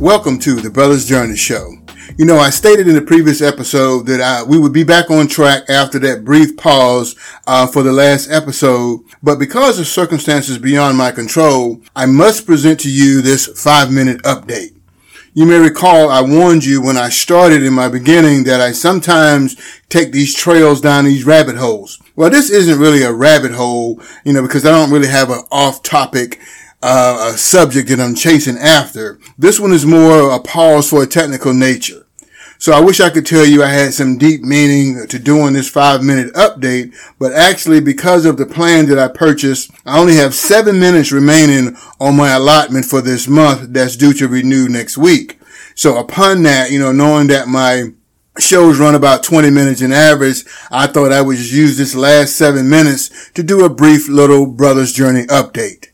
Welcome to the Brothers Journey Show. You know, I stated in the previous episode that I, we would be back on track after that brief pause uh, for the last episode, but because of circumstances beyond my control, I must present to you this five minute update. You may recall I warned you when I started in my beginning that I sometimes take these trails down these rabbit holes. Well, this isn't really a rabbit hole, you know, because I don't really have an off topic uh, a subject that I'm chasing after. This one is more a pause for a technical nature. So I wish I could tell you I had some deep meaning to doing this five minute update, but actually because of the plan that I purchased, I only have seven minutes remaining on my allotment for this month that's due to renew next week. So upon that, you know, knowing that my shows run about 20 minutes in average, I thought I would just use this last seven minutes to do a brief little brother's journey update.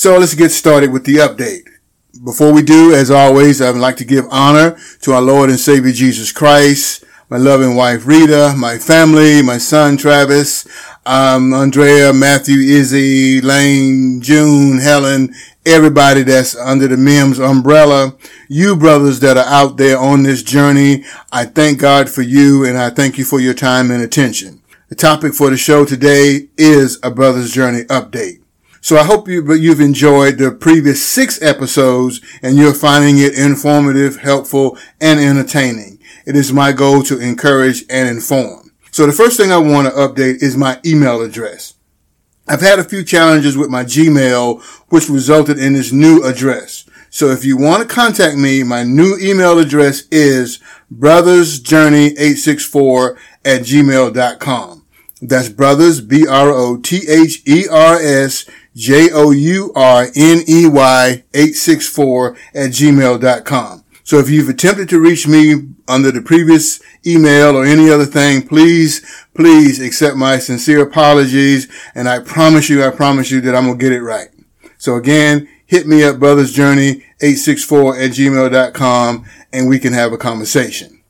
So let's get started with the update. Before we do, as always, I would like to give honor to our Lord and Savior Jesus Christ, my loving wife Rita, my family, my son Travis, um, Andrea, Matthew, Izzy, Lane, June, Helen, everybody that's under the MIMS umbrella, you brothers that are out there on this journey. I thank God for you and I thank you for your time and attention. The topic for the show today is a brother's journey update. So I hope you, you've enjoyed the previous six episodes and you're finding it informative, helpful, and entertaining. It is my goal to encourage and inform. So the first thing I want to update is my email address. I've had a few challenges with my Gmail, which resulted in this new address. So if you want to contact me, my new email address is brothersjourney864 at gmail.com. That's brothers, B-R-O-T-H-E-R-S J-O-U-R-N-E-Y 864 at gmail.com. So if you've attempted to reach me under the previous email or any other thing, please, please accept my sincere apologies. And I promise you, I promise you that I'm going to get it right. So again, hit me up, Brothers Journey 864 at gmail.com and we can have a conversation.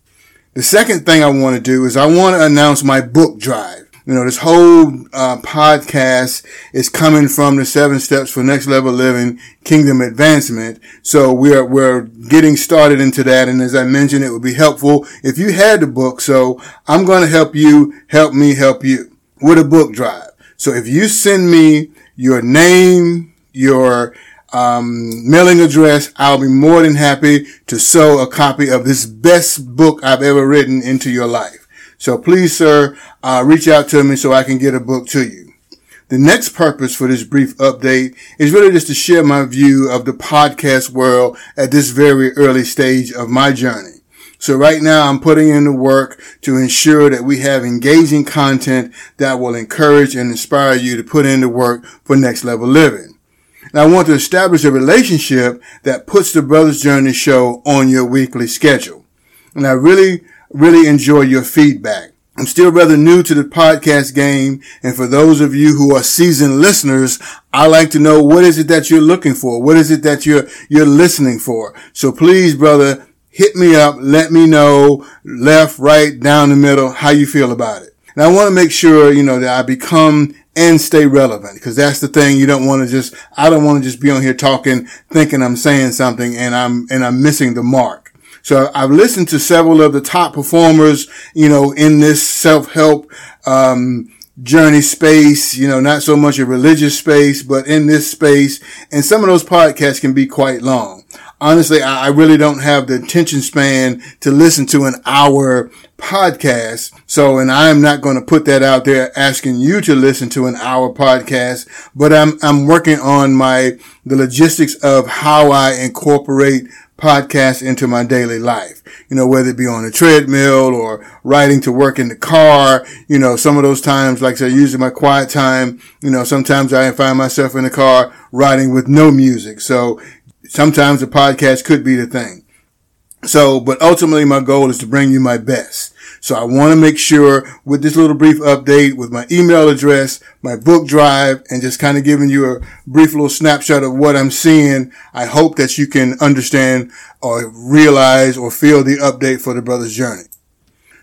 The second thing I want to do is I want to announce my book drive. You know, this whole uh, podcast is coming from the seven steps for next level living, kingdom advancement. So we're we're getting started into that, and as I mentioned, it would be helpful if you had the book. So I'm going to help you, help me, help you with a book drive. So if you send me your name, your um, mailing address, I'll be more than happy to sow a copy of this best book I've ever written into your life. So please, sir, uh, reach out to me so I can get a book to you. The next purpose for this brief update is really just to share my view of the podcast world at this very early stage of my journey. So right now I'm putting in the work to ensure that we have engaging content that will encourage and inspire you to put in the work for next level living. And I want to establish a relationship that puts the Brothers Journey show on your weekly schedule. And I really really enjoy your feedback. I'm still rather new to the podcast game. And for those of you who are seasoned listeners, I like to know what is it that you're looking for? What is it that you're, you're listening for? So please, brother, hit me up. Let me know left, right, down the middle, how you feel about it. And I want to make sure, you know, that I become and stay relevant because that's the thing. You don't want to just, I don't want to just be on here talking, thinking I'm saying something and I'm, and I'm missing the mark. So I've listened to several of the top performers, you know, in this self-help, um, journey space, you know, not so much a religious space, but in this space. And some of those podcasts can be quite long. Honestly, I really don't have the attention span to listen to an hour podcast. So, and I'm not going to put that out there asking you to listen to an hour podcast, but I'm, I'm working on my, the logistics of how I incorporate podcasts into my daily life. You know, whether it be on a treadmill or riding to work in the car, you know, some of those times, like I said, using my quiet time, you know, sometimes I find myself in the car riding with no music. So sometimes the podcast could be the thing. So, but ultimately my goal is to bring you my best. So I want to make sure with this little brief update with my email address, my book drive, and just kind of giving you a brief little snapshot of what I'm seeing. I hope that you can understand or realize or feel the update for the brother's journey.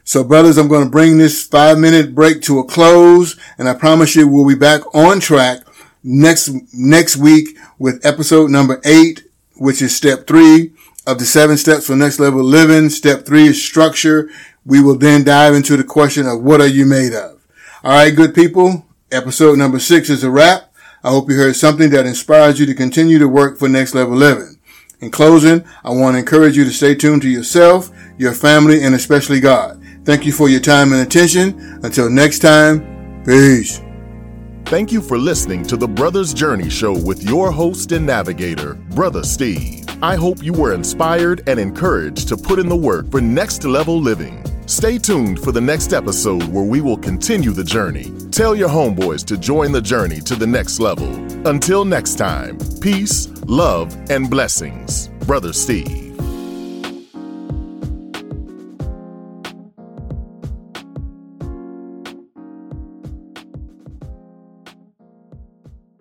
So brothers, I'm going to bring this five minute break to a close and I promise you we'll be back on track next, next week with episode number eight, which is step three of the seven steps for next level living. Step three is structure. We will then dive into the question of what are you made of? All right, good people. Episode number six is a wrap. I hope you heard something that inspires you to continue to work for next level living. In closing, I want to encourage you to stay tuned to yourself, your family, and especially God. Thank you for your time and attention. Until next time, peace. Thank you for listening to the Brothers Journey Show with your host and navigator, Brother Steve. I hope you were inspired and encouraged to put in the work for next level living. Stay tuned for the next episode where we will continue the journey. Tell your homeboys to join the journey to the next level. Until next time, peace, love, and blessings. Brother Steve.